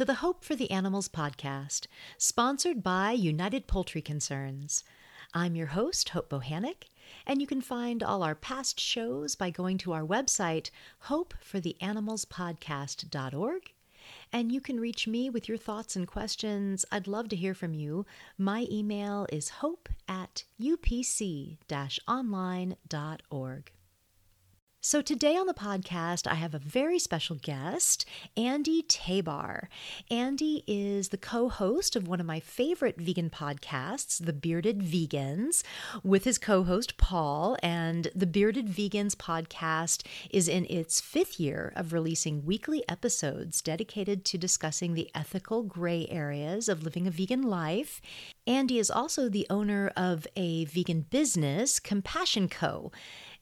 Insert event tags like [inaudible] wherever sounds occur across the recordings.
to the Hope for the Animals podcast, sponsored by United Poultry Concerns. I'm your host, Hope Bohanec, and you can find all our past shows by going to our website, hopefortheanimalspodcast.org. And you can reach me with your thoughts and questions. I'd love to hear from you. My email is hope at upc online.org. So, today on the podcast, I have a very special guest, Andy Tabar. Andy is the co host of one of my favorite vegan podcasts, The Bearded Vegans, with his co host, Paul. And the Bearded Vegans podcast is in its fifth year of releasing weekly episodes dedicated to discussing the ethical gray areas of living a vegan life. Andy is also the owner of a vegan business, Compassion Co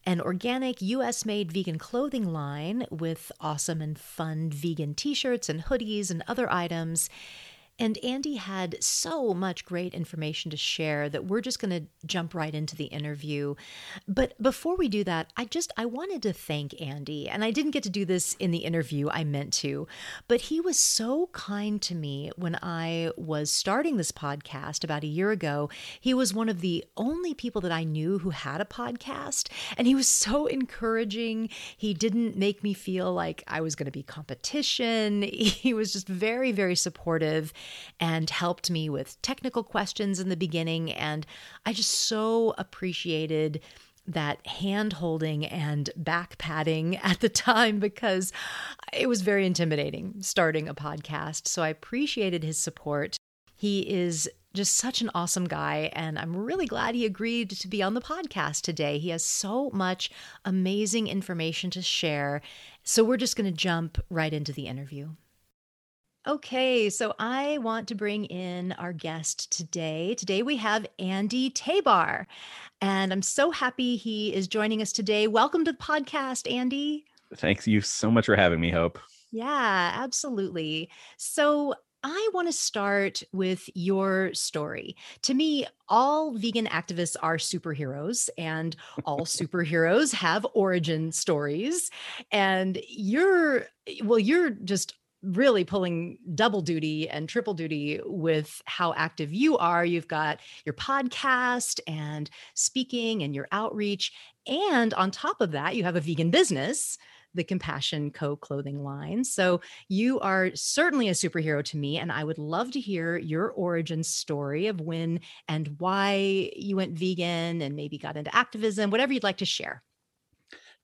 an organic US made vegan clothing line with awesome and fun vegan t shirts and hoodies and other items. And Andy had so much great information to share that we're just going to jump right into the interview. But before we do that, I just I wanted to thank Andy. And I didn't get to do this in the interview, I meant to. But he was so kind to me when I was starting this podcast about a year ago. He was one of the only people that I knew who had a podcast, and he was so encouraging. He didn't make me feel like I was going to be competition. [laughs] He was just very very supportive and helped me with technical questions in the beginning. And I just so appreciated that hand holding and back patting [laughs] at the time because it was very intimidating starting a podcast. So I appreciated his support. He is just such an awesome guy, and I'm really glad he agreed to be on the podcast today. He has so much amazing information to share. So we're just going to jump right into the interview. Okay, so I want to bring in our guest today. Today we have Andy Tabar, and I'm so happy he is joining us today. Welcome to the podcast, Andy. Thanks you so much for having me, Hope. Yeah, absolutely. So I want to start with your story. To me, all vegan activists are superheroes, and all [laughs] superheroes have origin stories. And you're, well, you're just really pulling double duty and triple duty with how active you are. You've got your podcast and speaking and your outreach. And on top of that, you have a vegan business, the Compassion Co clothing line. So you are certainly a superhero to me. And I would love to hear your origin story of when and why you went vegan and maybe got into activism, whatever you'd like to share.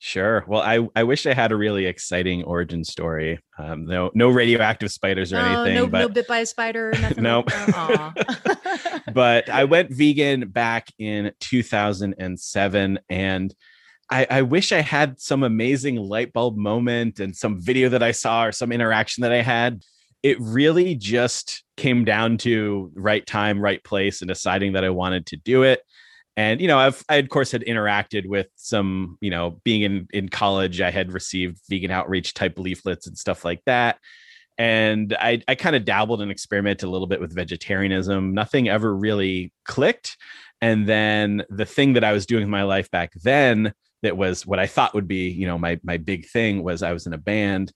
Sure. Well, I, I wish I had a really exciting origin story. Um, no no radioactive spiders or oh, anything. No, but no bit by a spider. [laughs] no. [laughs] but I went [laughs] vegan back in 2007, and I, I wish I had some amazing light bulb moment and some video that I saw or some interaction that I had. It really just came down to right time, right place, and deciding that I wanted to do it and you know i've i of course had interacted with some you know being in in college i had received vegan outreach type leaflets and stuff like that. And i i kind of dabbled and experimented a little bit with vegetarianism. Nothing ever really clicked. And then the thing that i was doing in my life back then that was what i thought would be you know my my big thing was i was in a band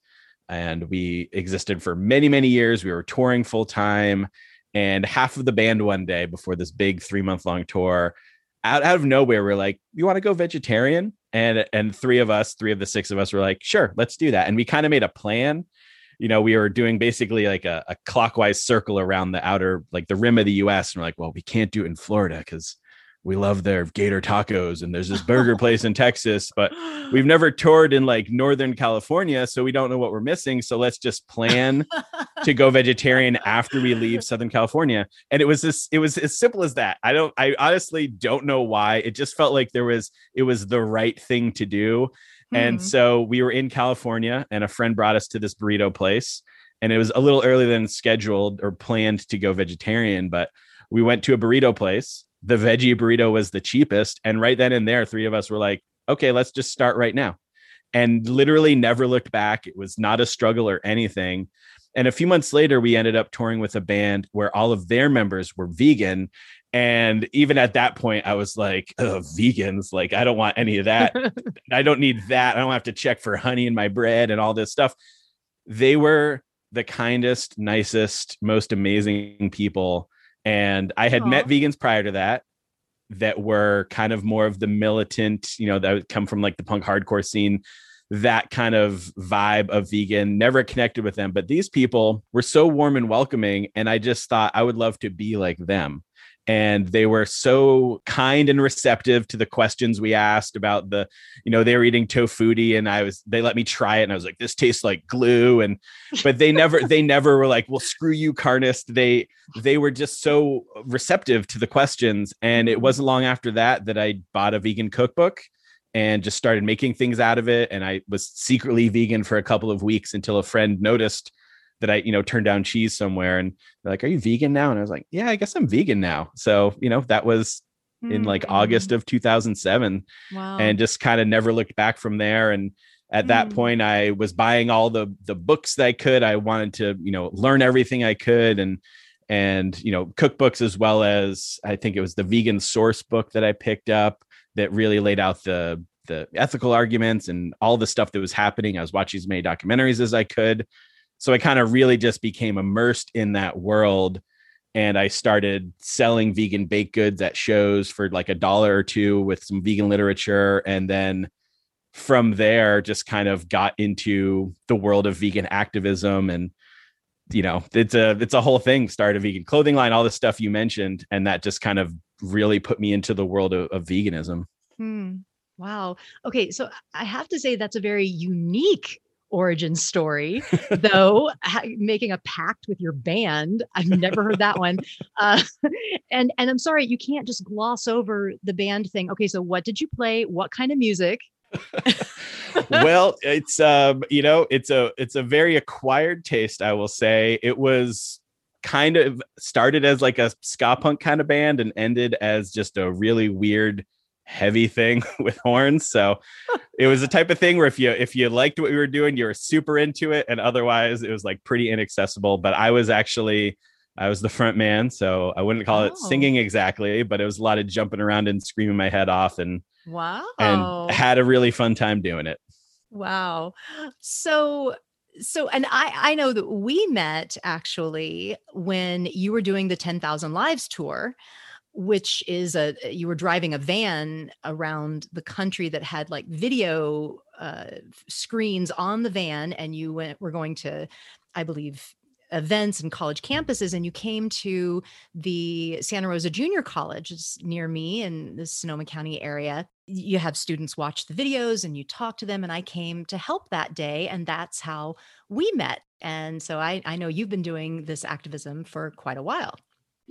and we existed for many many years. We were touring full time. And half of the band one day before this big three month long tour out, out of nowhere, we're like, you want to go vegetarian? And and three of us, three of the six of us were like, sure, let's do that. And we kind of made a plan. You know, we were doing basically like a, a clockwise circle around the outer, like the rim of the US. And we're like, well, we can't do it in Florida because we love their gator tacos and there's this burger [laughs] place in Texas, but we've never toured in like Northern California, so we don't know what we're missing. So let's just plan [laughs] to go vegetarian after we leave Southern California. And it was this, it was as simple as that. I don't, I honestly don't know why. It just felt like there was, it was the right thing to do. Mm-hmm. And so we were in California and a friend brought us to this burrito place. And it was a little earlier than scheduled or planned to go vegetarian, but we went to a burrito place the veggie burrito was the cheapest. And right then and there, three of us were like, okay, let's just start right now. And literally never looked back. It was not a struggle or anything. And a few months later, we ended up touring with a band where all of their members were vegan. And even at that point, I was like, oh, vegans, like, I don't want any of that. [laughs] I don't need that. I don't have to check for honey in my bread and all this stuff. They were the kindest, nicest, most amazing people. And I had Aww. met vegans prior to that that were kind of more of the militant, you know, that would come from like the punk hardcore scene, that kind of vibe of vegan, never connected with them. But these people were so warm and welcoming. And I just thought I would love to be like them and they were so kind and receptive to the questions we asked about the you know they were eating Tofutti and i was they let me try it and i was like this tastes like glue and but they never [laughs] they never were like well screw you carnist. They they were just so receptive to the questions and it wasn't long after that that i bought a vegan cookbook and just started making things out of it and i was secretly vegan for a couple of weeks until a friend noticed that I, you know, turned down cheese somewhere and they're like, Are you vegan now? And I was like, Yeah, I guess I'm vegan now. So, you know, that was mm-hmm. in like August mm. of 2007. Wow. And just kind of never looked back from there. And at that mm. point, I was buying all the the books that I could. I wanted to, you know, learn everything I could and and you know, cookbooks as well as I think it was the vegan source book that I picked up that really laid out the the ethical arguments and all the stuff that was happening. I was watching as many documentaries as I could so I kind of really just became immersed in that world. And I started selling vegan baked goods at shows for like a dollar or two with some vegan literature. And then from there, just kind of got into the world of vegan activism and you know it's a it's a whole thing start a vegan clothing line all the stuff you mentioned and that just kind of really put me into the world of, of veganism hmm. wow okay so i have to say that's a very unique origin story, [laughs] though making a pact with your band. I've never heard that one. [laughs] Uh, and and I'm sorry, you can't just gloss over the band thing. Okay, so what did you play? What kind of music? [laughs] well, it's um, you know, it's a it's a very acquired taste, I will say. It was kind of started as like a ska punk kind of band and ended as just a really weird heavy thing [laughs] with horns. So it was the type of thing where if you if you liked what we were doing, you were super into it, and otherwise it was like pretty inaccessible. But I was actually I was the front man, so I wouldn't call oh. it singing exactly, but it was a lot of jumping around and screaming my head off and wow and had a really fun time doing it. Wow. So so and i i know that we met actually when you were doing the 10,000 lives tour which is a you were driving a van around the country that had like video uh, screens on the van and you went were going to i believe events and college campuses and you came to the santa rosa junior college it's near me in the sonoma county area. You have students watch the videos and you talk to them and i came to help that day and that's how we met. And so i, I know you've been doing this activism for quite a while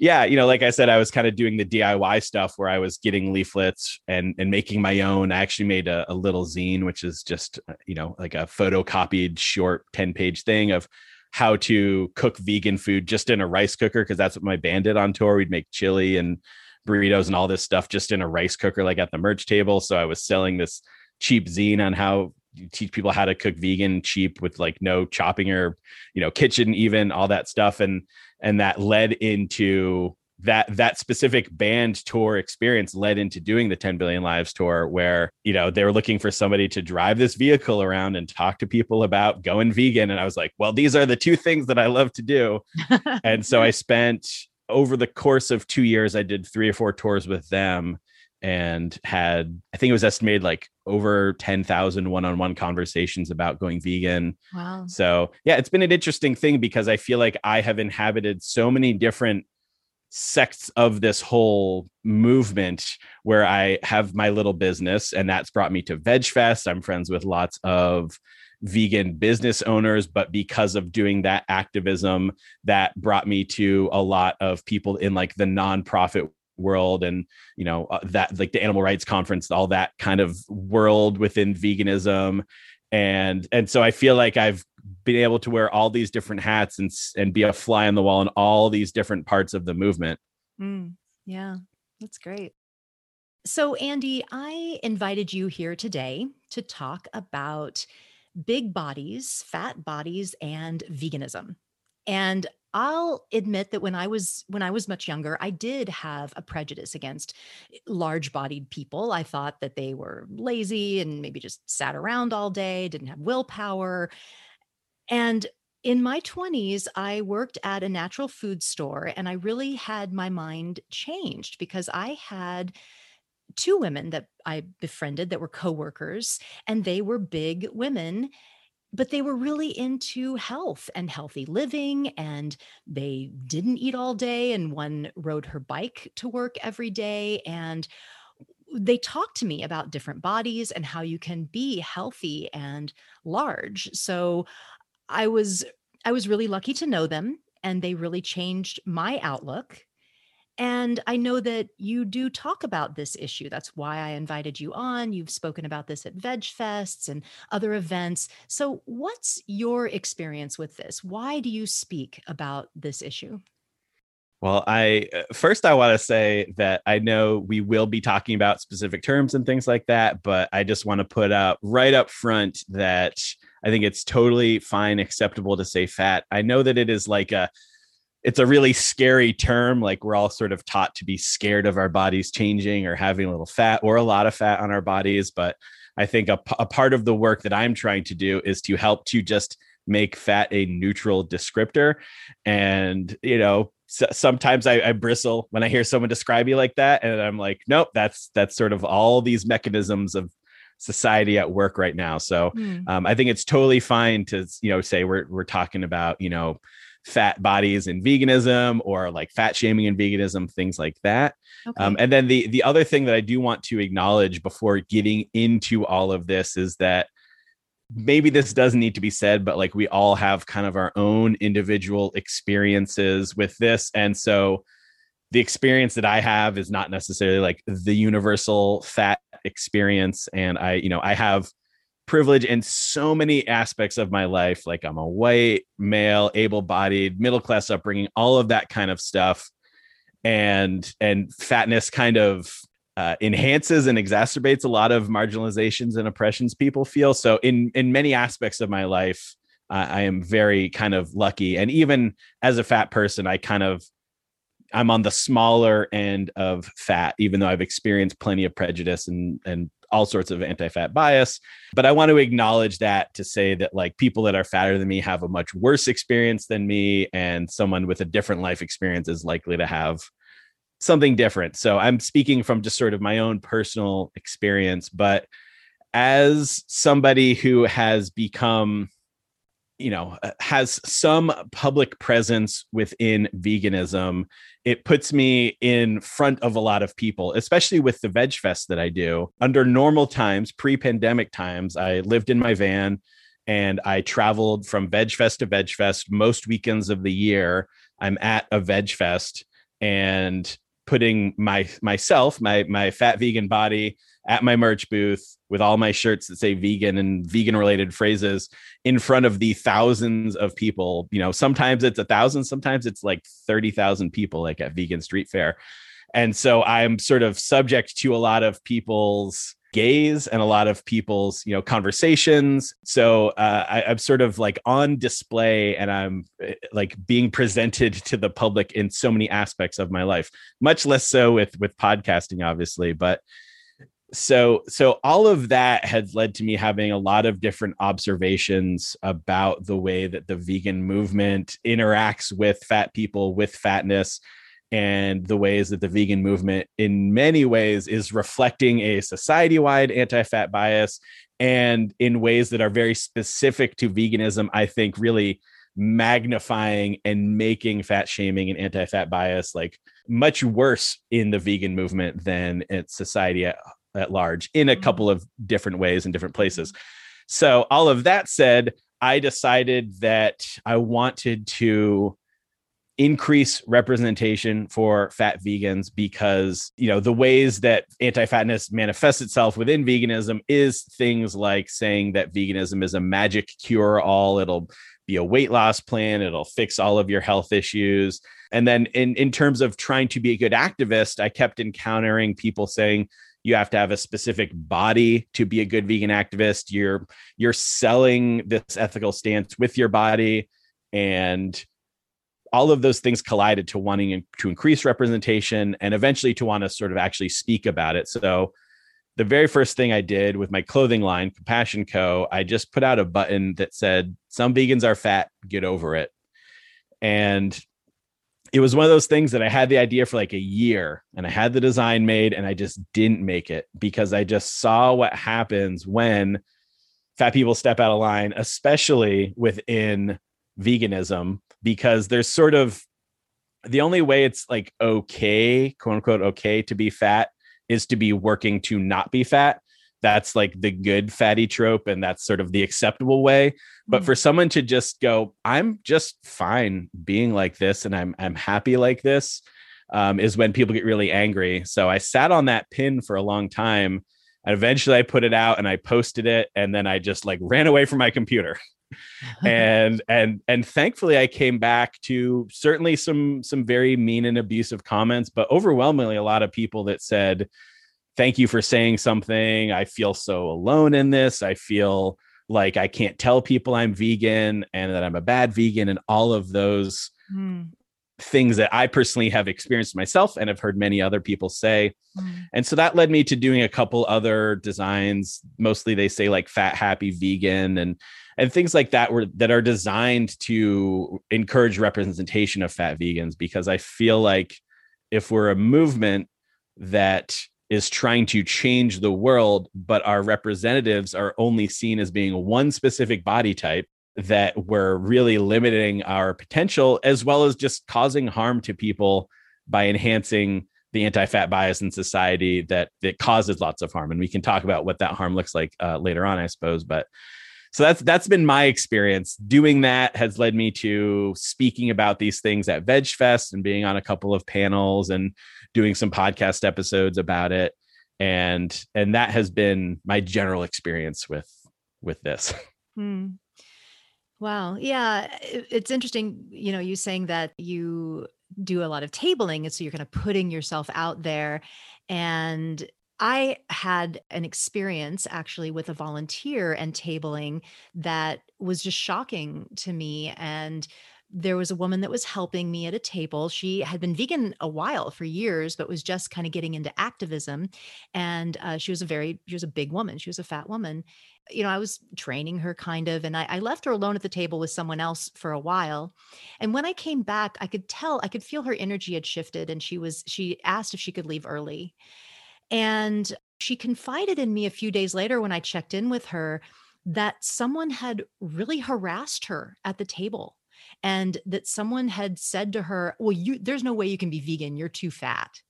yeah, you know, like I said, I was kind of doing the DIY stuff where I was getting leaflets and and making my own. I actually made a, a little zine, which is just uh, you know like a photocopied short ten page thing of how to cook vegan food just in a rice cooker because that's what my band did on tour. We'd make chili and burritos and all this stuff just in a rice cooker, like at the merch table. So I was selling this cheap zine on how you teach people how to cook vegan cheap with like no chopping or you know kitchen even all that stuff. And and that led into that that specific band tour experience led into doing the 10 billion lives tour where you know they were looking for somebody to drive this vehicle around and talk to people about going vegan. And i was like well these are the two things that i love to do. [laughs] And so i spent over the course of 2 years i did 3 or 4 tours with them and had i think it was estimated like over 10,000 one-on-one conversations about going vegan. Wow. So, yeah, it's been an interesting thing because I feel like I have inhabited so many different sects of this whole movement where I have my little business and that's brought me to Veg Fest. I'm friends with lots of vegan business owners, but because of doing that activism, that brought me to a lot of people in like the nonprofit world and you know uh, that like the animal rights conference all that kind of world within veganism. And and so i feel like i've been able to wear all these different hats and and be a fly on the wall in all these different parts of the movement. Mm, yeah that's great. So andy i invited you here today to talk about big bodies fat bodies and veganism. And I'll admit that when I was when I was much younger, I did have a prejudice against eh, large-bodied people. I thought that they were lazy and maybe just sat around all day, didn't have willpower. And in my 20s, I worked at a natural food store and I really had my mind changed because I had two women that I befriended that were coworkers and they were big women but they were really into health and healthy living and they didn't eat all day and one rode her bike to work every day and they talked to me about different bodies and how you can be healthy and large. So i was i was really lucky to know them and they really changed my outlook and I know that you do talk about this issue. That's why I invited you on. You've spoken about this at Veg Fests and other events. So, what's your experience with this? Why do you speak about this issue? Well, I uh, first I want to say that I know we will be talking about specific terms and things like that, but I just want to put out right up front that I think it's totally fine, acceptable to say fat. I know that it is like a it's a really scary term. Like we're all sort of taught to be scared of our bodies changing or having a little fat or a lot of fat on our bodies. But I think a, a part of the work that I'm trying to do is to help to just make fat a neutral descriptor. And, you know, sometimes I, I, bristle when I hear someone describe you like that. And I'm like, nope, that's, that's sort of all these mechanisms of society at work right now. So mm. um, I think it's totally fine to, you know, say we're, we're talking about, you know, fat bodies in veganism or like fat shaming in veganism, things like that. Okay. Um, and then the the other thing that I do want to acknowledge before getting into all of this is that maybe this doesn't need to be said, but like we all have kind of our own individual experiences with this, and so the experience that I have is not necessarily like the universal fat experience, and I you know I have privilege in so many aspects of my life. Like I'm a white male, able-bodied, middle-class upbringing, all of that kind of stuff. And and fatness kind of uh, enhances and exacerbates a lot of marginalizations and oppressions people feel. So in in many aspects of my life, uh, I am very kind of lucky. And even as a fat person, I kind of I'm on the smaller end of fat, even though I've experienced plenty of prejudice and and all sorts of anti-fat bias but i want to acknowledge that to say that like people that are fatter than me have a much worse experience than me and someone with a different life experience is likely to have something different. So i'm speaking from just sort of my own personal experience but as somebody who has become you know uh, has some public presence within veganism it puts me in front of a lot of people especially with the veg fest that i do. Under normal times pre-pandemic times i lived in my van and i traveled from veg fest to veg fest most weekends of the year. I'm at a veg fest and putting my myself my my fat vegan body at my merch booth with all my shirts that say vegan and vegan related phrases in front of the thousands of people. You know, sometimes it's a thousand, sometimes it's like 30,000 people, like at Vegan Street Fair. And so I'm sort of subject to a lot of people's gaze and a lot of people's you know conversations so uh, I, i'm sort of like on display and i'm eh, like being presented to the public in so many aspects of my life much less so with with podcasting obviously but so so all of that has led to me having a lot of different observations about the way that the vegan movement interacts with fat people with fatness and the ways that the vegan movement in many ways is reflecting a society-wide anti-fat bias and in ways that are very specific to veganism i think really magnifying and making fat shaming and anti-fat bias like much worse in the vegan movement than its society at large in a mm-hmm. couple of different ways in different places. So, all of that said, I decided that I wanted to increase representation for fat vegans because you know the ways that anti-fatness manifests itself within veganism is things like saying that veganism is a magic cure all it'll be a weight loss plan it'll fix all of your health issues and then in in terms of trying to be a good activist i kept encountering people saying you have to have a specific body to be a good vegan activist you're you're selling this ethical stance with your body and all of those things collided to wanting to increase representation and eventually to want to sort of actually speak about it so the very first thing I did with my clothing line, Compassion Co., I just put out a button that said, Some vegans are fat, get over it. And it was one of those things that I had the idea for like a year and I had the design made and I just didn't make it because I just saw what happens when fat people step out of line, especially within veganism, because there's sort of the only way it's like okay, quote unquote, okay to be fat is to be working to not be fat. That's like the good fatty trope, and that's sort of the acceptable way. But mm-hmm. for someone to just go, I'm just fine being like this, and I'm I'm happy like this, um, is when people get really angry. So I sat on that pin for a long time. And eventually I put it out and I posted it, and then I just like ran away from my computer. [laughs] and and and thankfully i came back to certainly some some very mean and abusive comments but overwhelmingly a lot of people that said thank you for saying something i feel so alone in this i feel like i can't tell people i'm vegan and that i'm a bad vegan and all of those mm. things that i personally have experienced myself and have heard many other people say mm. and so that led me to doing a couple other designs mostly they say like fat happy vegan and and things like that were that are designed to encourage representation of fat vegans because I feel like if we're a movement that is trying to change the world, but our representatives are only seen as being one specific body type, that we're really limiting our potential as well as just causing harm to people by enhancing the anti-fat bias in society that that causes lots of harm. And we can talk about what that harm looks like uh, later on i suppose but so that's that's been my experience. Doing that has led me to speaking about these things at vegfest and being on a couple of panels and doing some podcast episodes about it and and that has been my general experience with with this [laughs] hmm. wow yeah it's interesting you know you saying that you do a lot of tabling and so you're kind of putting yourself out there and I had an experience actually with a volunteer and tabling that was just shocking to me. And there was a woman that was helping me at a table. She had been vegan a while for years, but was just kind of getting into activism. And uh, she was a very, she was a big woman. She was a fat woman. You know, I was training her kind of, and I, I left her alone at the table with someone else for a while. And when I came back, I could tell, I could feel her energy had shifted. And she was, she asked if she could leave early. And she confided in me a few days later when I checked in with her that someone had really harassed her at the table and that someone had said to her, "Well, you there's no way you can be vegan. You're too fat."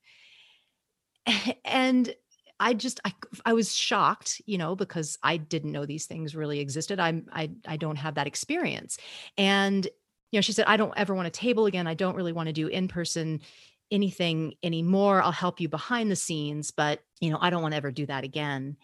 [laughs] And I just I I was shocked, you know, because I didn't know these things really existed. I'm I I don't have that experience. And you know, she said, I don't ever want to table again. I don't really want to do in-person anything anymore. I'll help you behind the scenes, but you know, I don't want to ever do that again.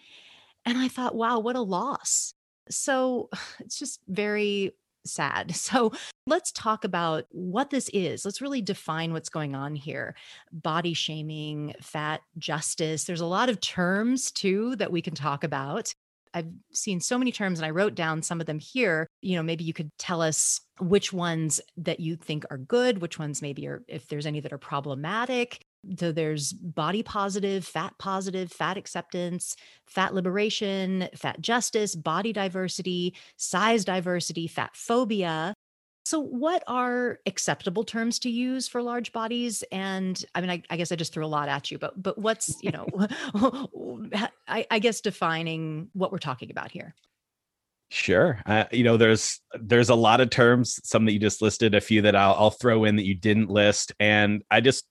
And I thought, wow, what a loss. So [sighs] it's just very sad. [laughs] So let's talk about what this is. Let's really define what's going on here. Body shaming, fat justice. There's a lot of terms too that we can talk about. I've seen so many terms and I wrote down some of them here. You know, maybe you could tell us which ones that you think are good, which ones maybe are, if there's any that are problematic. So there's body positive, fat positive, fat acceptance, fat liberation, fat justice, body diversity, size diversity, fat phobia. So, what are acceptable terms to use for large bodies? And I mean, I, I guess I just threw a lot at you, but but what's you know, [laughs] [laughs] I, I guess defining what we're talking about here. Sure. Uh, you know, there's there's a lot of terms. Some that you just listed, a few that I'll, I'll throw in that you didn't list, and I just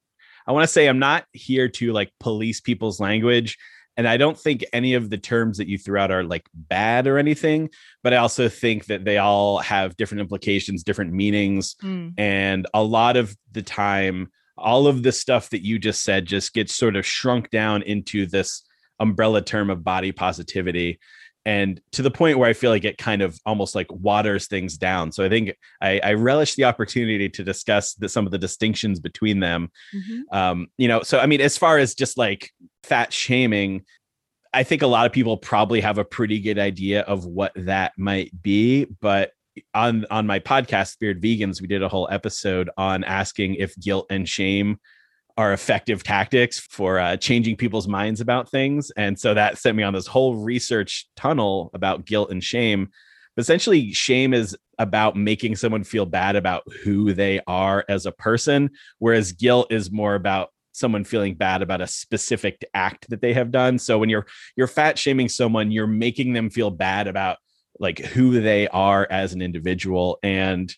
I want to say I'm not here to like police people's language. And I don't think any of the terms that you threw out are like bad or anything, but I also think that they all have different implications, different meanings. Mm. And a lot of the time, all of the stuff that you just said just gets sort of shrunk down into this umbrella term of body positivity and to the point where I feel like it kind of almost like waters things down. So I think I, I relish the opportunity to discuss the, some of the distinctions between them. Mm-hmm. Um, you know, so I mean, as far as just like fat shaming, I think a lot of people probably have a pretty good idea of what that might be, but on on my podcast Bearded Vegans, we did a whole episode on asking if guilt and shame are effective tactics for uh, changing people's minds about things. And so that sent me on this whole research tunnel about guilt and shame. Essentially, shame is about making someone feel bad about who they are as a person, whereas guilt is more about someone feeling bad about a specific act that they have done. So when you're you're fat shaming someone, you're making them feel bad about like who they are as an individual and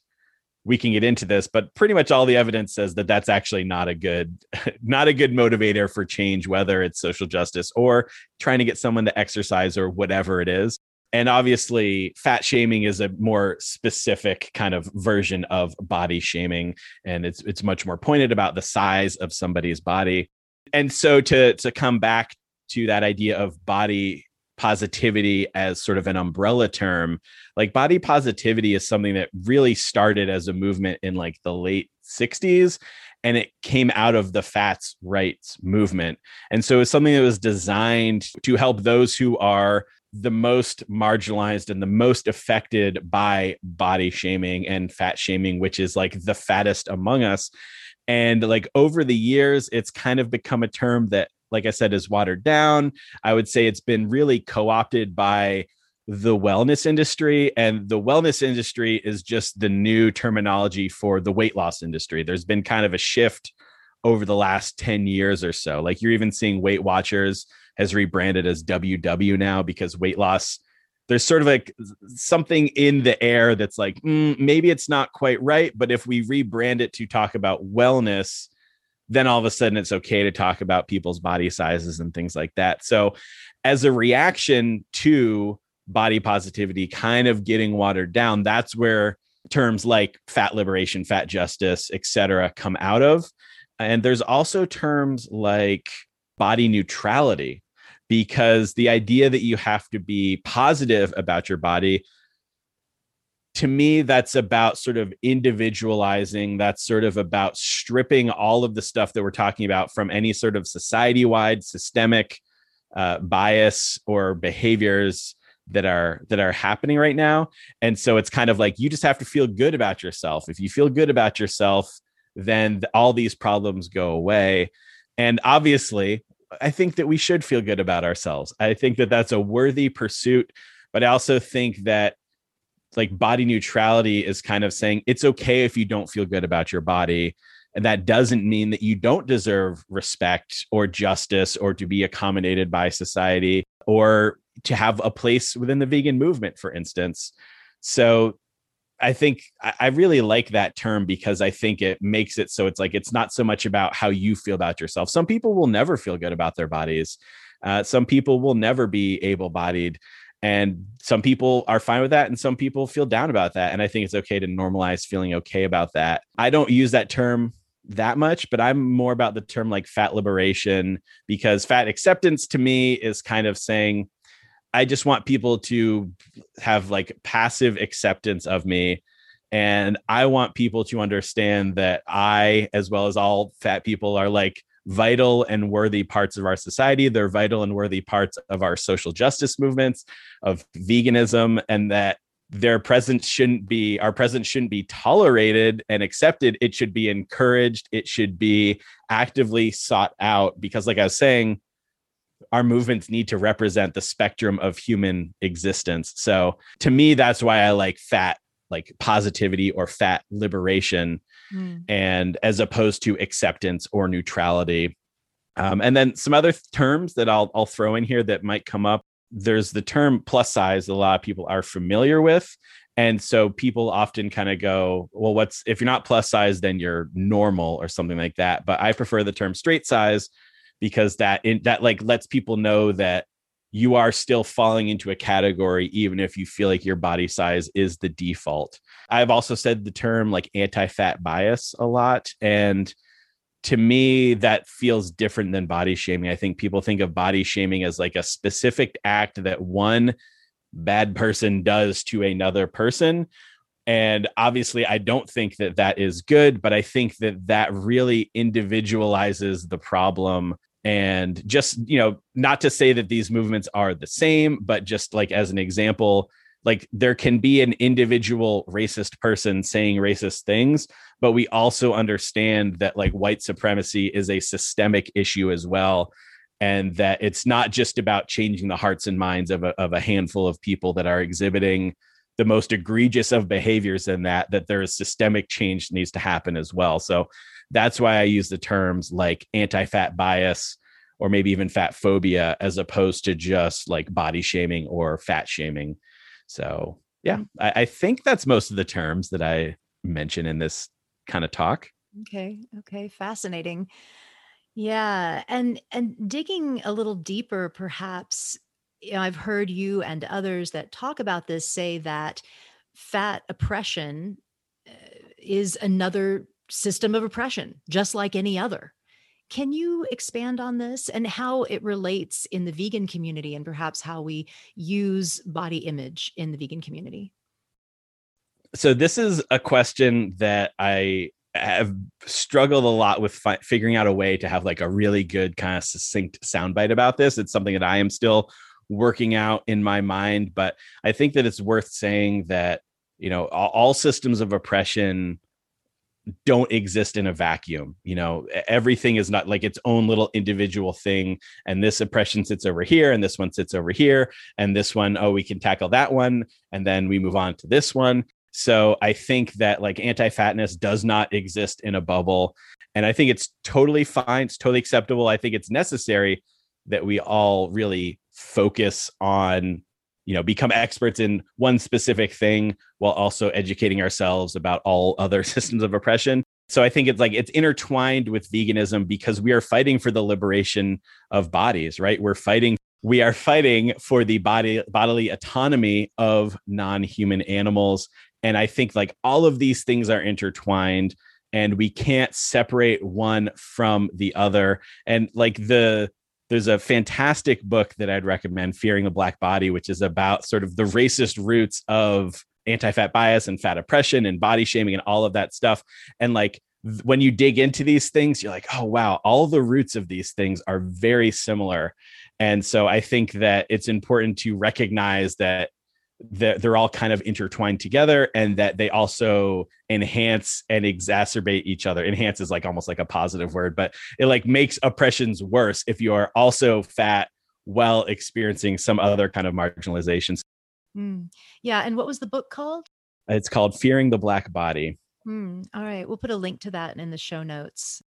we can get into this but pretty much all the evidence says that that's actually not a good [laughs] not a good motivator for change whether it's social justice or trying to get someone to exercise or whatever it is. And obviously fat shaming is a more specific kind of version of body shaming and it's it's much more pointed about the size of somebody's body. And so to to come back to that idea of body positivity as sort of an umbrella term like body positivity is something that really started as a movement in like the late 60s and it came out of the fats rights movement and so it's something that was designed to help those who are the most marginalized and the most affected by body shaming and fat shaming, which is like the fattest among us. And like over the years, it's kind of become a term that, like I said, is watered down. I would say it's been really co opted by the wellness industry. And the wellness industry is just the new terminology for the weight loss industry. There's been kind of a shift over the last 10 years or so. Like you're even seeing Weight Watchers has rebranded as WW now because weight loss there's sort of like something in the air that's like mm, maybe it's not quite right but if we rebrand it to talk about wellness then all of a sudden it's okay to talk about people's body sizes and things like that. So as a reaction to body positivity kind of getting watered down that's where terms like fat liberation fat justice etc come out of. And there's also terms like body neutrality because the idea that you have to be positive about your body to me that's about sort of individualizing that's sort of about stripping all of the stuff that we're talking about from any sort of society wide systemic uh, bias or behaviors that are that are happening right now. And so it's kind of like you just have to feel good about yourself. If you feel good about yourself then all these problems go away. And obviously I think that we should feel good about ourselves. I think that that's a worthy pursuit, but I also think that like body neutrality is kind of saying it's okay if you don't feel good about your body. And that doesn't mean that you don't deserve respect or justice or to be accommodated by society or to have a place within the vegan movement, for instance. So I think I really like that term because I think it makes it so it's like it's not so much about how you feel about yourself. Some people will never feel good about their bodies. Uh, some people will never be able bodied. And some people are fine with that, and some people feel down about that. And I think it's okay to normalize feeling okay about that. I don't use that term that much, but I'm more about the term like fat liberation because fat acceptance to me is kind of saying, I just want people to have like passive acceptance of me. And I want people to understand that I, as well as all fat people, are like vital and worthy parts of our society. They're vital and worthy parts of our social justice movements, of veganism, and that their presence shouldn't be our presence shouldn't be tolerated and accepted it should be encouraged it should be actively sought out because like i was saying our movements need to represent the spectrum of human existence. So to me, that's why I like fat, like positivity or fat liberation, mm. and as opposed to acceptance or neutrality. Um, and then some other terms that I'll I'll throw in here that might come up. There's the term plus size that a lot of people are familiar with. And so people often kind of go, well, what's if you're not plus size, then you're normal or something like that. But I prefer the term straight size because that in, that like lets people know that you are still falling into a category even if you feel like your body size is the default. I've also said the term like anti-fat bias a lot and to me that feels different than body shaming. I think people think of body shaming as like a specific act that one bad person does to another person and obviously i don't think that that is good but i think that that really individualizes the problem and just you know not to say that these movements are the same but just like as an example like there can be an individual racist person saying racist things but we also understand that like white supremacy is a systemic issue as well and that it's not just about changing the hearts and minds of a, of a handful of people that are exhibiting the most egregious of behaviors in that that there is systemic change needs to happen as well. So that's why i use the terms like anti-fat bias or maybe even fat phobia as opposed to just like body shaming or fat shaming so yeah I, I think that's most of the terms that i mention in this kind of talk Okay. Okay. Fascinating. Yeah. And and digging a little deeper, perhaps, you know, I've heard you and others that talk about this say that fat oppression uh, is another system of oppression, just like any other. Can you expand on this and how it relates in the vegan community and perhaps how we use body image in the vegan community? so this is a question that I have struggled a lot with fi- figuring out a way to have like a really good kind of succinct soundbite about this. It's something that I am still working out in my mind, but I think that it's worth saying that you know all, all systems of oppression don't exist in a vacuum you know everything is not like its own little individual thing and this oppression sits over here and this one sits over here and this one oh we can tackle that one and then we move on to this one so I think that like anti fatness does not exist in a bubble. And I think it's totally fine. It's totally acceptable. I think it's necessary that we all really focus on, you know, become experts in one specific thing while also educating ourselves about all [laughs] other systems of oppression. So I think it's like it's intertwined with veganism because we are fighting for the liberation of bodies, right? We're fighting we are fighting for the body bodily autonomy of non-human animals and I think like all of these things are intertwined and we can't separate one from the other. And like the, there's a fantastic book that I'd recommend, Fearing the Black Body, which is about sort of the racist roots of anti fat bias and fat oppression and body shaming and all of that stuff. And like when you dig into these things, you're like, oh, wow, all the roots of these things are very similar. And so I think that it's important to recognize that that they're all kind of intertwined together and that they also enhance and exacerbate each other enhance is like almost like a positive word but it like makes oppressions worse if you are also fat while experiencing some other kind of marginalizations Mm. Yeah. And what was the book called? it's called fearing the black body Hmm. All right. We'll put a link to that in the show notes.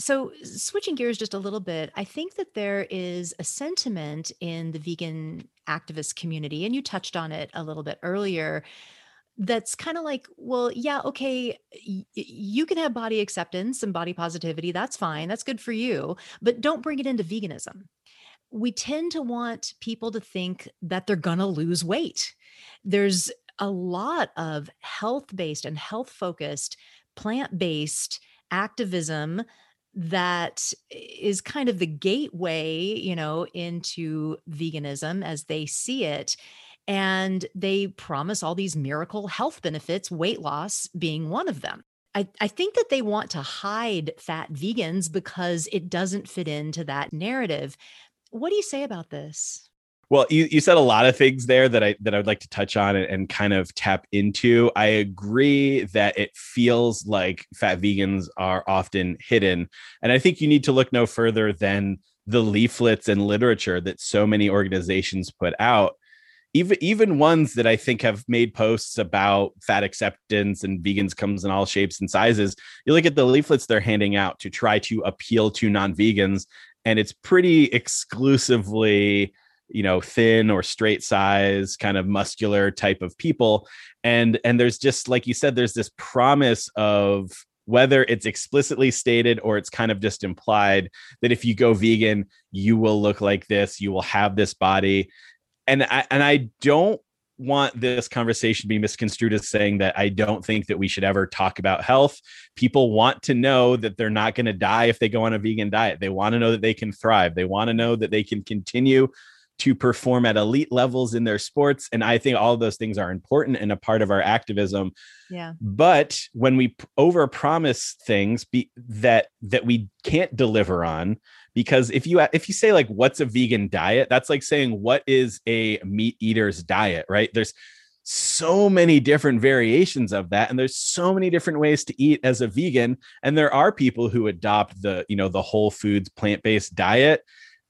So, switching gears just a little bit, I think that there is a sentiment in the vegan activist community, and you touched on it a little bit earlier, that's kind of like, well, yeah, okay, y- you can have body acceptance and body positivity. That's fine. That's good for you. But don't bring it into veganism. We tend to want people to think that they're going to lose weight. There's a lot of health based and health focused, plant based activism that is kind of the gateway, you know, into veganism as they see it. And they promise all these miracle health benefits, weight loss being one of them. I, I think that they want to hide fat vegans because it doesn't fit into that narrative. What do you say about this? Well, you, you said a lot of things there that I that I would like to touch on and, and kind of tap into. I agree that it feels like fat vegans are often hidden, and I think you need to look no further than the leaflets and literature that so many organizations put out. Even even ones that I think have made posts about fat acceptance and vegans comes in all shapes and sizes. You look at the leaflets they're handing out to try to appeal to non-vegans, and it's pretty exclusively you know thin or straight size kind of muscular type of people and and there's just like you said there's this promise of whether it's explicitly stated or it's kind of just implied that if you go vegan you will look like this you will have this body and i and i don't want this conversation to be misconstrued as saying that I don't think that we should ever talk about health. People want to know that they're not going to die if they go on a vegan diet. They want to know that they can thrive. They want to know that they can continue to perform at elite levels in their sports and i think all those things are important and a part of our activism. Yeah. but when we over promise things be, that that we can't deliver on because if you if you say like what's a vegan diet that's like saying what is a meat eater's diet right? There's so many different variations of that and there's so many different ways to eat as a vegan and there are people who adopt the you know the whole foods plant-based diet.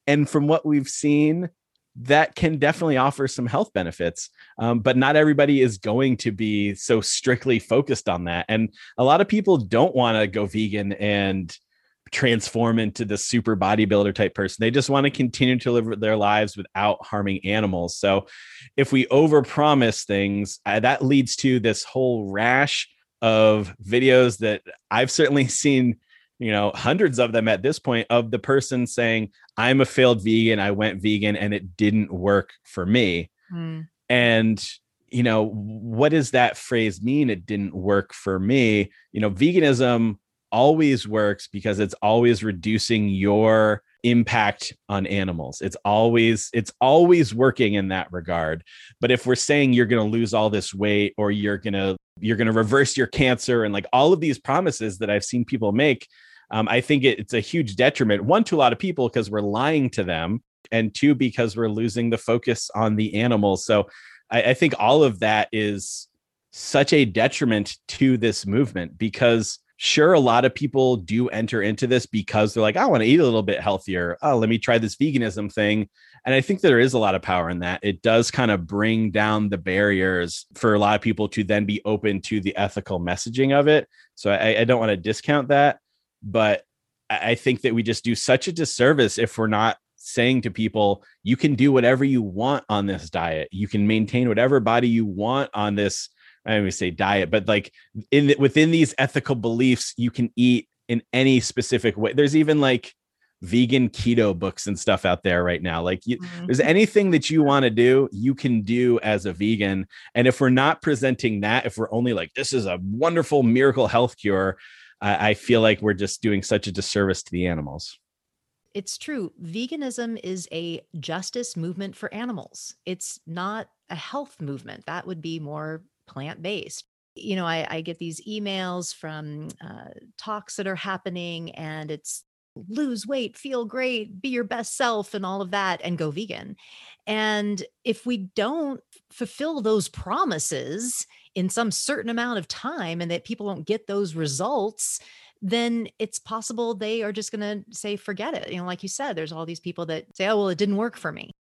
And from what we've seen that can definitely offer some health benefits um, but not everybody is going to be so strictly focused on that and a lot of people don't want to go vegan and transform into the super bodybuilder type person. They just want to continue to live their lives without harming animals. So if we overpromise things, uh, that leads to this whole rash of videos that I've certainly seen, you know, hundreds of them at this point of the person saying, I'm a failed vegan. I went vegan and it didn't work for me. Mm. And you know, what does that phrase mean? It didn't work for me. You know, veganism always works because it's always reducing your impact on animals it's always it's always working in that regard but if we're saying you're going to lose all this weight or you're going to you're going to reverse your cancer and like all of these promises that i've seen people make um, i think it, it's a huge detriment one to a lot of people because we're lying to them and two because we're losing the focus on the animals so I, I think all of that is such a detriment to this movement because sure a lot of people do enter into this because they're like i want to eat a little bit healthier. Oh let me try this veganism thing. And i think there is a lot of power in that. It does kind of bring down the barriers for a lot of people to then be open to the ethical messaging of it. So i, I don't want to discount that but i think that we just do such a disservice if we're not saying to people you can do whatever you want on this diet you can maintain whatever body you want on this I don't even say diet, but like in the, within these ethical beliefs, you can eat in any specific way. There's even like vegan keto books and stuff out there right now. Like, you, mm-hmm. there's anything that you want to do, you can do as a vegan. And if we're not presenting that, if we're only like, this is a wonderful miracle health cure, I, I feel like we're just doing such a disservice to the animals. It's true. Veganism is a justice movement for animals. It's not a health movement. That would be more plant based. You know, I, I, get these emails from uh, talks that are happening, and it's lose weight, feel great, be your best self, and all of that, and go vegan. And if we don't fulfill those promises in some certain amount of time and that people don't get those results, then it's possible they are just going to say, forget it. You know, like you said, there's all these people that say, oh, well, it didn't work for me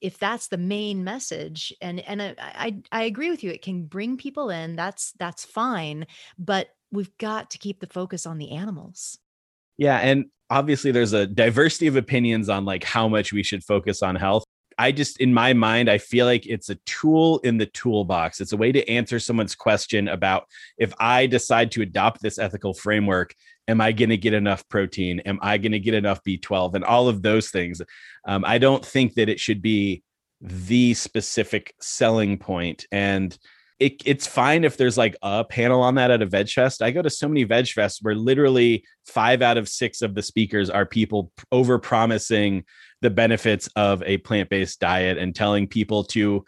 if that's the main message and and I, I i agree with you it can bring people in that's that's fine but we've got to keep the focus on the animals yeah and obviously there's a diversity of opinions on like how much we should focus on health i just in my mind i feel like it's a tool in the toolbox it's a way to answer someone's question about if i decide to adopt this ethical framework am I going to get enough protein? Am I going to get enough B12? And all of those things. Um, I don't think that it should be the specific selling point. And it, it's fine if there's like a panel on that at a veg fest. I go to so many veg fests where literally five out of six of the speakers are people over promising the benefits of a plant based diet and telling people to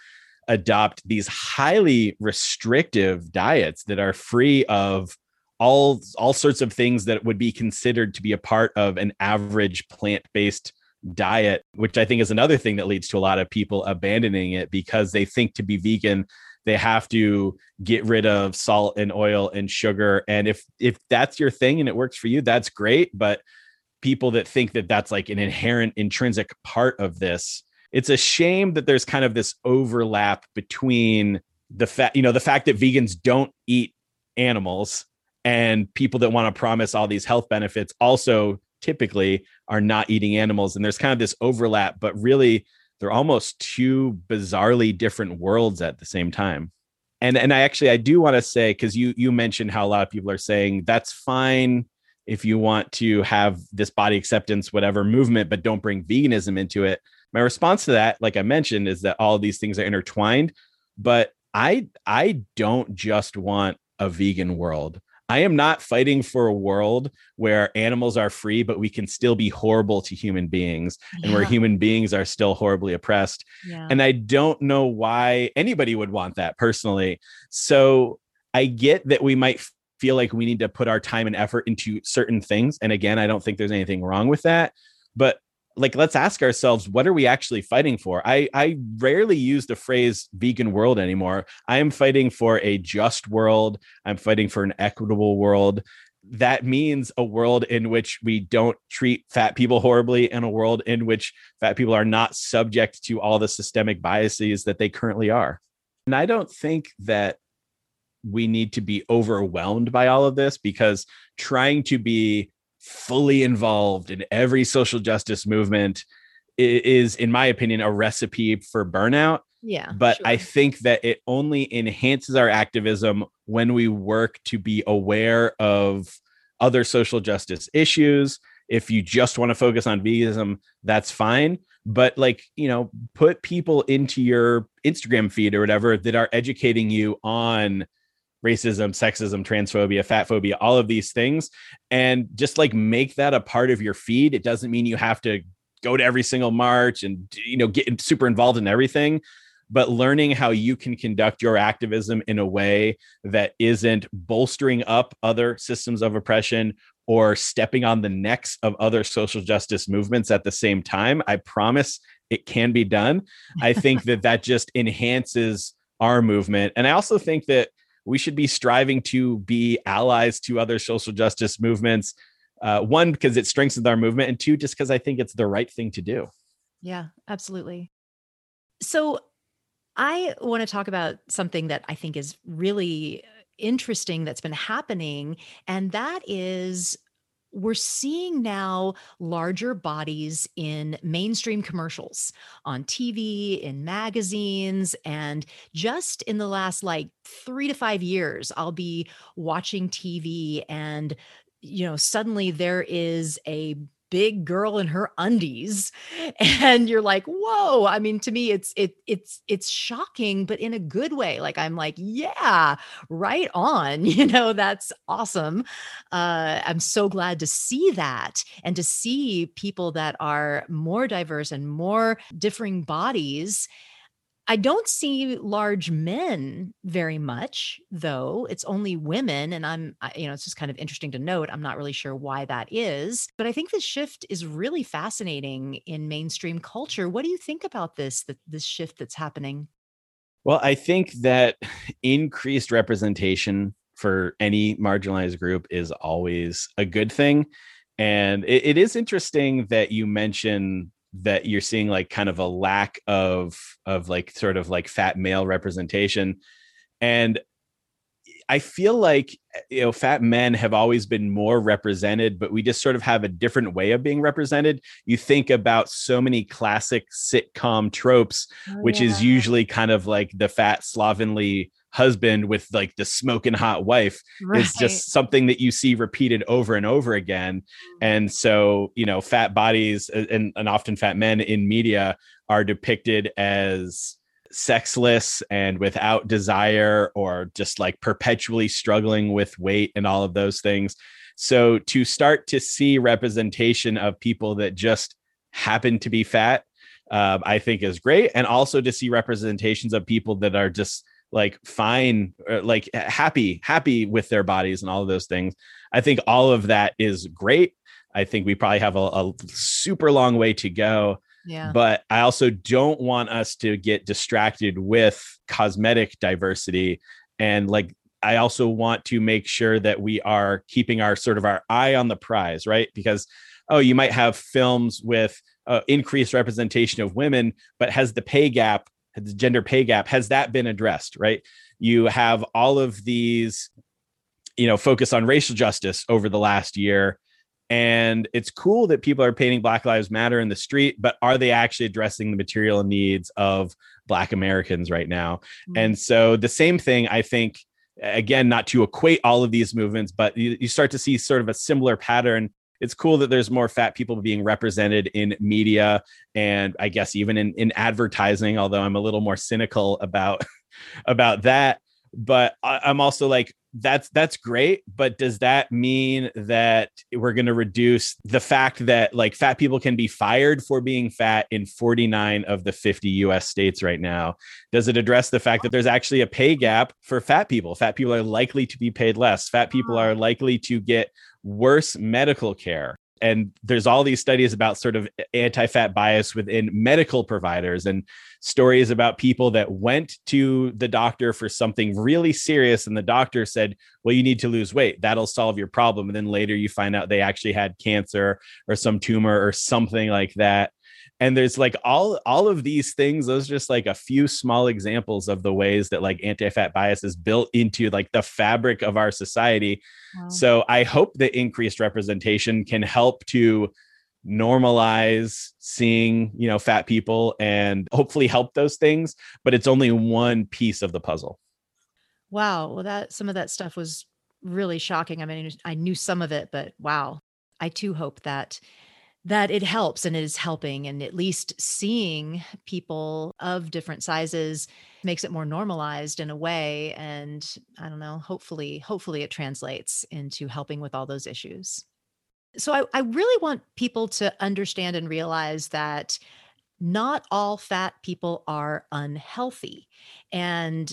adopt these highly restrictive diets that are free of all all sorts of things that would be considered to be a part of an average plant-based diet which i think is another thing that leads to a lot of people abandoning it because they think to be vegan they have to get rid of salt and oil and sugar. And if if that's your thing and it works for you that's great. But people that think that that's like an inherent intrinsic part of this. It's a shame that there's kind of this overlap between the fact you know the fact that vegans don't eat animals and people that want to promise all these health benefits also typically are not eating animals. And there's kind of this overlap but really they're almost two bizarrely different worlds at the same time. And and i actually i do want to say because you you mentioned how a lot of people are saying that's fine if you want to have this body acceptance whatever movement but don't bring veganism into it my response to that like i mentioned is that all these things are intertwined but i i don't just want a vegan world I am not fighting for a world where animals are free, but we can still be horrible to human beings yeah. and where human beings are still horribly oppressed. Yeah. And I don't know why anybody would want that personally. So I get that we might feel like we need to put our time and effort into certain things. And again, I don't think there's anything wrong with that. But like let's ask ourselves what are we actually fighting for? I i rarely use the phrase vegan world anymore. I am fighting for a just world. I'm fighting for an equitable world. That means a world in which we don't treat fat people horribly and a world in which fat people are not subject to all the systemic biases that they currently are. And i don't think that we need to be overwhelmed by all of this because trying to be fully involved in every social justice movement is in my opinion a recipe for burnout. Yeah but sure. i think that it only enhances our activism when we work to be aware of other social justice issues. If you just want to focus on veganism that's fine. But like you know put people into your instagram feed or whatever that are educating you on racism, sexism, transphobia, fat phobia, all of these things, and just like make that a part of your feed. It doesn't mean you have to go to every single march and you know get super involved in everything but learning how you can conduct your activism in a way that isn't bolstering up other systems of oppression or stepping on the necks of other social justice movements at the same time. I promise it can be done. I think [laughs] that that just enhances our movement. And i also think that we should be striving to be allies to other social justice movements. Uh, one, because it strengthens our movement, and two, just because I think it's the right thing to do. Yeah, absolutely. So, I want to talk about something that I think is really interesting that's been happening, and that is we're seeing now larger bodies in mainstream commercials on TV, in magazines, and just in the last like three to five years, I'll be watching TV and you know, suddenly there is a big girl in her undies [laughs] and you're like whoa. I mean to me it's it it's it's shocking but in a good way like i'm like yeah right on. [laughs] You know that's awesome. Uh i'm so glad to see that and to see people that are more diverse and more differing bodies I don't see large men very much, though. It's only women. And I'm, you know, it's just kind of interesting to note. I'm not really sure why that is. But I think the shift is really fascinating in mainstream culture. What do you think about this, that this shift that's happening? Well, I think that [laughs] increased representation for any marginalized group is always a good thing. And it, it is interesting that you mention that you're seeing like kind of a lack of of like sort of like fat male representation and i feel like you know fat men have always been more represented but we just sort of have a different way of being represented you think about so many classic sitcom tropes oh, which yeah. is usually kind of like the fat slovenly husband with like the smoking hot wife right. is just something that you see repeated over and over again. Mm-hmm. And so, you know, fat bodies and, and often fat men in media are depicted as sexless and without desire or just like perpetually struggling with weight and all of those things. So to start to see representation of people that just happen to be fat, uh, I think is great. And also to see representations of people that are just like fine like happy happy with their bodies and all of those things i think all of that is great i think we probably have a, a super long way to go yeah. But I also don't want us to get distracted with cosmetic diversity. And like, I also want to make sure that we are keeping our sort of our eye on the prize, right? Because, oh, you might have films with uh, increased representation of women, but has the pay gap the gender pay gap has that been addressed right you have all of these you know focus on racial justice over the last year and it's cool that people are painting black lives matter in the street but are they actually addressing the material needs of black americans right now mm-hmm. and so the same thing i think again not to equate all of these movements but you, you start to see sort of a similar pattern it's cool that there's more fat people being represented in media and I guess even in, in advertising, although I'm a little more cynical about [laughs] about that. But I, I'm also like, that's that's great but does that mean that we're going to reduce the fact that like fat people can be fired for being fat in 49 of the 50 US states right now? Does it address the fact that there's actually a pay gap for fat people? Fat people are likely to be paid less. Fat people mm. are likely to get worse medical care. And there's all these studies about sort of anti-fat bias within medical providers and stories about people that went to the doctor for something really serious and the doctor said well you need to lose weight. That'll solve your problem. And then later you find out they actually had cancer or some tumor or something like that and there's like all all of these things those are just like a few small examples of the ways that like anti-fat bias is built into like the fabric of our society. Wow. so i hope that increased representation can help to normalize seeing you know fat people and hopefully help those things but it's only one piece of the puzzle. Wow. Well that some of that stuff was really shocking. I mean i knew some of it but wow. I too hope that that it helps and it is helping and at least seeing people of different sizes makes it more normalized in a way and i don't know hopefully hopefully it translates into helping with all those issues. So I, I really want people to understand and realize that not all fat people are unhealthy and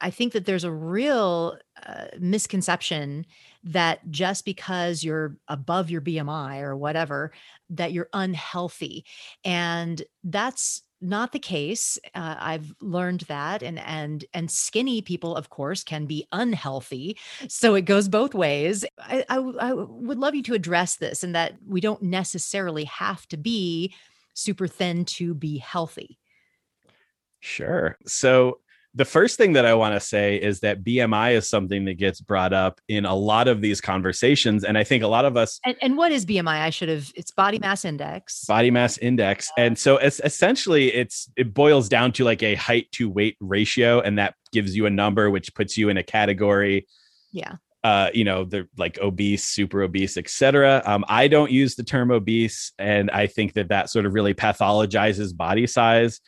I think that there's a real uh, misconception that just because you're above your BMI or whatever, that you're unhealthy. And that's not the case. Uh, I've learned that, and and and skinny people, of course, can be unhealthy. So it goes both ways. I, I, I would love you to address this, and that we don't necessarily have to be super thin to be healthy. Sure. So the first thing that I want to say is that BMI is something that gets brought up in a lot of these conversations. And I think a lot of us. And, and what is BMI? I should have, it's body mass index. Body mass index. And so it's essentially it's, it boils down to like a height to weight ratio. And that gives you a number, which puts you in a category. Yeah. Uh, you know, they're like obese, super obese, etc. Um, I don't use the term obese, and I think that that sort of really pathologizes body size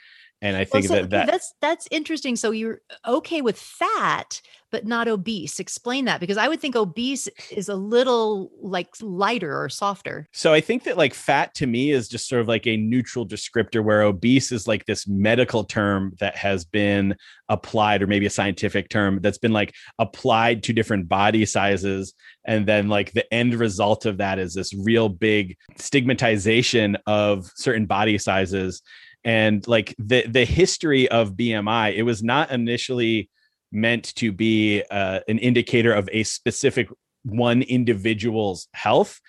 and i think well, so, that, that that's that's interesting. So you're okay with fat but not obese. Explain that because i would think obese is a little like lighter or softer. So i think that like fat to me is just sort of like a neutral descriptor where obese is like this medical term that has been applied or maybe a scientific term that's been like applied to different body sizes. And then like the end result of that is this real big stigmatization of certain body sizes and like the the history of bmi it was not initially meant to be uh, an indicator of a specific one individual's health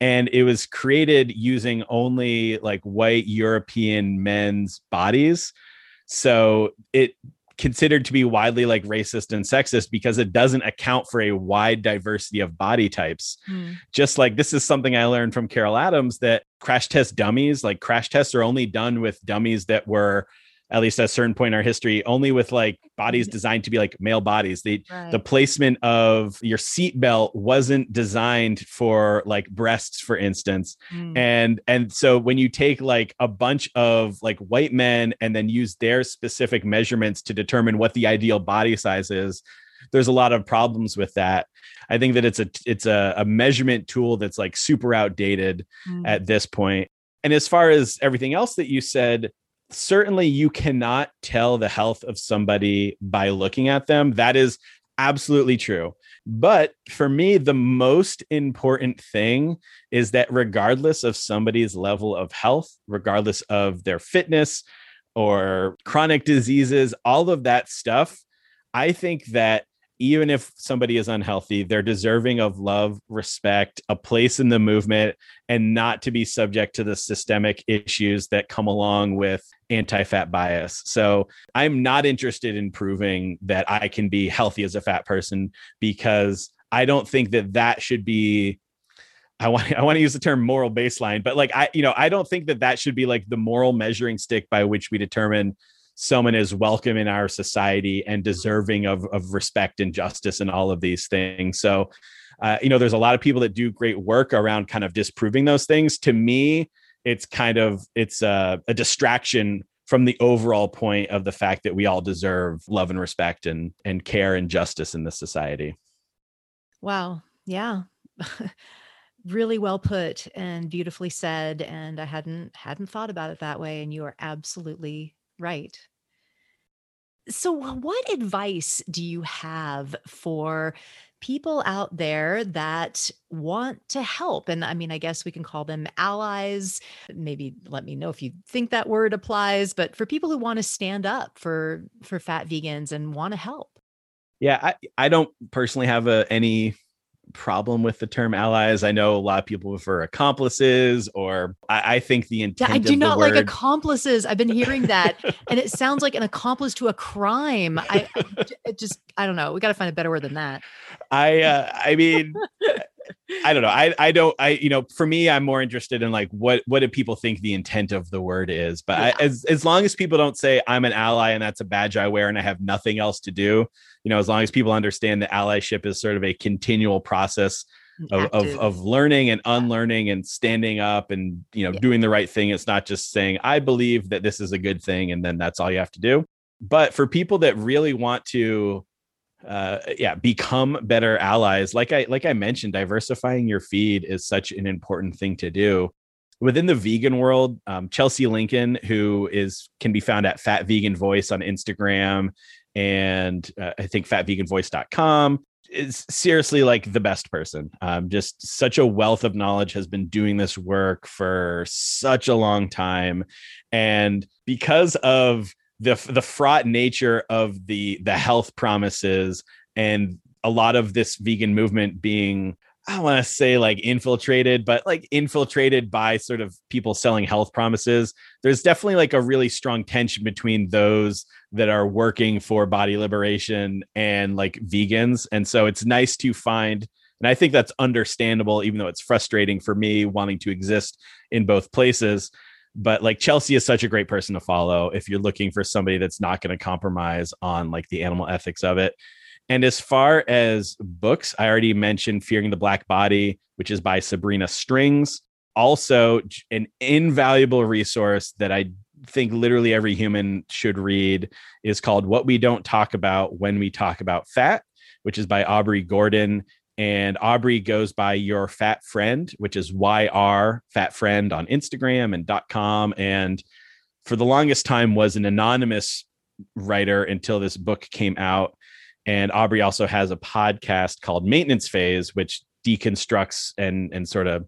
and it was created using only like white european men's bodies so it considered to be widely like racist and sexist because it doesn't account for a wide diversity of body types. Mm. Just like this is something I learned from Carol Adams that crash test dummies, like crash tests are only done with dummies that were at least at a certain point in our history, only with like bodies mm-hmm. designed to be like male bodies. The right. the placement of your seatbelt wasn't designed for like breasts, for instance. Mm. And and so when you take like a bunch of like white men and then use their specific measurements to determine what the ideal body size is, there's a lot of problems with that. I think that it's a it's a, a measurement tool that's like super outdated mm. at this point. And as far as everything else that you said, certainly you cannot tell the health of somebody by looking at them. That is absolutely true. But for me, the most important thing is that regardless of somebody's level of health, regardless of their fitness or chronic diseases, all of that stuff, I think that even if somebody is unhealthy, they're deserving of love, respect, a place in the movement, and not to be subject to the systemic issues that come along with anti fat bias. So I'm not interested in proving that I can be healthy as a fat person because I don't think that that should be. I want I want to use the term moral baseline, but like I, you know, I don't think that that should be like the moral measuring stick by which we determine someone is welcome in our society and deserving of, of respect and justice and all of these things. So, uh, you know, there's a lot of people that do great work around kind of disproving those things. To me, it's kind of it's a, a distraction from the overall point of the fact that we all deserve love and respect and and care and justice in this society. Wow. Yeah. [laughs] really well put and beautifully said and I hadn't hadn't thought about it that way and you are absolutely right. So, what advice do you have for people out there that want to help? And I mean, I guess we can call them allies. Maybe let me know if you think that word applies, but for people who want to stand up for for fat vegans and want to help. Yeah, I, I don't personally have a, any problem with the term allies. I know a lot of people prefer accomplices, or I, I think the intent. Yeah, I do not word... like accomplices. I've been [laughs] hearing that, and it sounds like an accomplice to a crime. I, just, I don't know. We got to find a better word than that. I, uh, I mean. [laughs] I don't know. I I don't. I you know, for me, I'm more interested in like what what do people think the intent of the word is. But yeah. I, as as long as people don't say I'm an ally and that's a badge I wear and I have nothing else to do, you know, as long as people understand that allyship is sort of a continual process mm, of, of, of, learning and unlearning and standing up and, you know, yeah. doing the right thing. It's not just saying, I believe that this is a good thing. And then that's all you have to do. But for people that really want to, uh, yeah, become better allies, like I, like I mentioned, diversifying your feed is such an important thing to do. Within the vegan world, um, Chelsea Lincoln, who is can be found at Fat Vegan Voice on Instagram and uh, I think fatveganvoice.com is seriously like the best person. Um, just such a wealth of knowledge has been doing this work for such a long time, and because of the the fraught nature of the the health promises and a lot of this vegan movement being I want to say like infiltrated, but like infiltrated by sort of people selling health promises. There's definitely like a really strong tension between those that are working for body liberation and like vegans. And so it's nice to find, and I think that's understandable, even though it's frustrating for me wanting to exist in both places. But like Chelsea is such a great person to follow if you're looking for somebody that's not going to compromise on like the animal ethics of it and as far as books, I already mentioned Fearing the Black Body, which is by Sabrina Strings. Also, an invaluable resource that I think literally every human should read is called What We Don't Talk About When We Talk About Fat, which is by Aubrey Gordon. And Aubrey goes by Your Fat Friend, which is YR Fat Friend on Instagram and .com. And for the longest time was an anonymous writer until this book came out and Aubrey also has a podcast called Maintenance Phase, which deconstructs and and sort of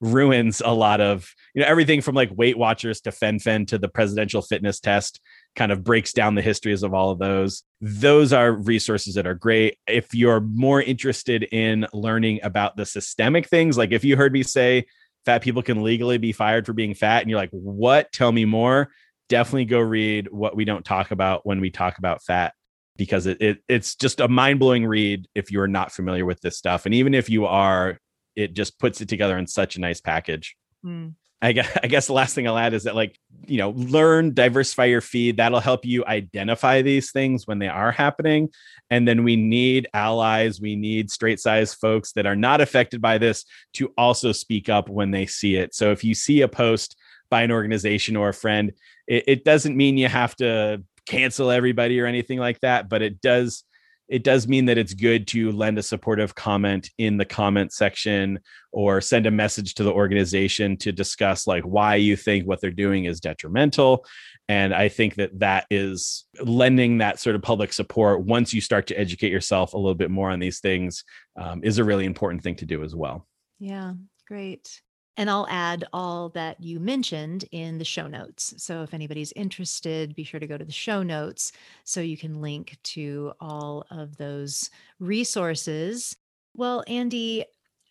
ruins a lot of you know everything from like Weight Watchers to Fen-Phen to the presidential fitness test kind of breaks down the histories of all of those. Those are resources that are great. If you're more interested in learning about the systemic things, like if you heard me say fat people can legally be fired for being fat and you're like, "What? Tell me more." Definitely go read what we don't talk about when we talk about fat because it, it it's just a mind-blowing read if you're not familiar with this stuff and even if you are it just puts it together in such a nice package mm. I guess, I guess the last thing I'll add is that like you know learn diversify your feed. That'll help you identify these things when they are happening. And then we need allies. We need straight size folks that are not affected by this to also speak up when they see it. So if you see a post by an organization or a friend it, it doesn't mean you have to cancel everybody or anything like that, but it does it does mean that it's good to lend a supportive comment in the comment section or send a message to the organization to discuss like why you think what they're doing is detrimental. And i think that that is lending that sort of public support once you start to educate yourself a little bit more on these things um, is a really important thing to do as well. Yeah great and I'll add all that you mentioned in the show notes. So if anybody's interested, be sure to go to the show notes so you can link to all of those resources. Well, Andy,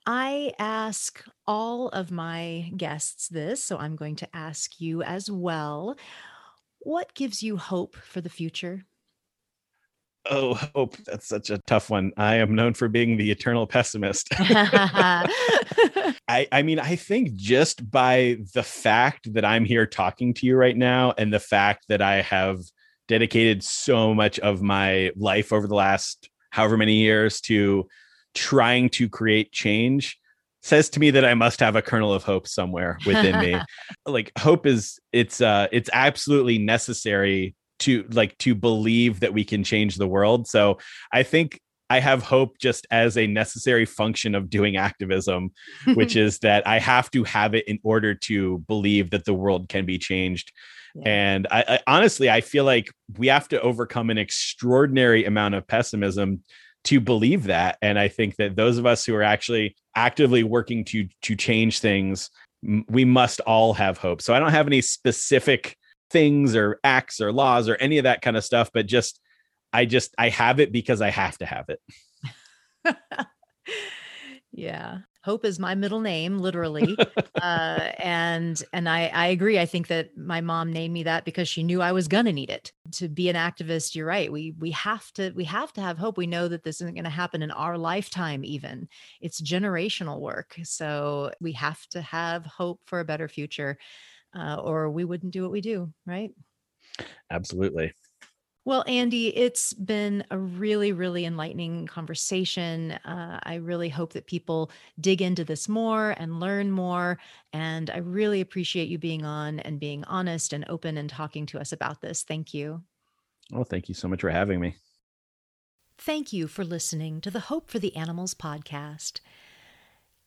I ask all of my guests this, so I'm going to ask you as well. What gives you hope for the future? Oh, [laughs] hope. That's such a tough one. I am known for being the eternal pessimist. [laughs] [laughs] I, I mean, I think just by the fact that I'm here talking to you right now and the fact that I have dedicated so much of my life over the last however many years to trying to create change says to me that I must have a kernel of hope somewhere within me. like hope is it's uh it's absolutely necessary to like to believe that we can change the world. So I think I have hope just as a necessary function of doing activism, which [laughs] is that I have to have it in order to believe that the world can be changed. Yeah. And I, I honestly, I feel like we have to overcome an extraordinary amount of pessimism to believe that and i think that those of us who are actually actively working to to change things we must all have hope so i don't have any specific things or acts or laws or any of that kind of stuff but just I just I have it because I have to have it. [laughs] yeah. Hope is my middle name, literally. [laughs] uh, and and I, I agree. I think that my mom named me that because she knew I was gonna need it. To be an activist, you're right. We we have to we have to have hope. We know that this isn't gonna happen in our lifetime, even. It's generational work. So we have to have hope for a better future. Uh, or we wouldn't do what we do, right? Absolutely. Well, Andy, it's been a really, really enlightening conversation. Uh, I really hope that people dig into this more and learn more. And I really appreciate you being on and being honest and open and talking to us about this. Thank you. Well, thank you so much for having me. Thank you for listening to the Hope for the Animals podcast.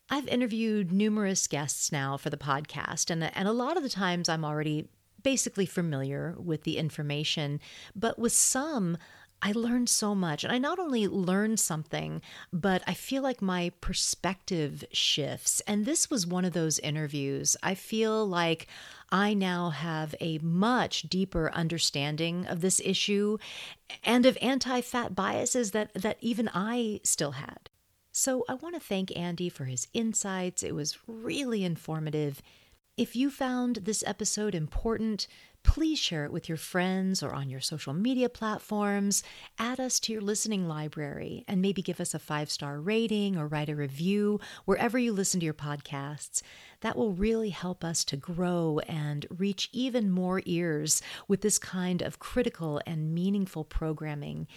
I've interviewed numerous guests now for the podcast, and, and a lot of the times I'm already basically familiar with the information, but with some, I learned so much. And I not only learned something, but I feel like my perspective shifts. And this was one of those interviews. I feel like I now have a much deeper understanding of this issue and of anti fat biases that, that even I still had. So I want to thank Andy for his insights. It was really informative. If you found this episode important, please share it with your friends or on your social media platforms. Add us to your listening library and maybe give us a five star rating or write a review wherever you listen to your podcasts. That will really help us to grow and reach even more ears with this kind of critical and meaningful programming.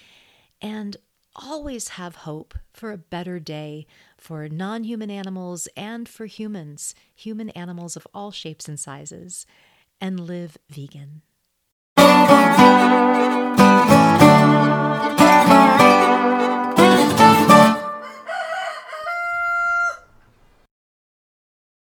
And always have hope for a better day for non human animals and for humans, human animals of all shapes and sizes, and live vegan.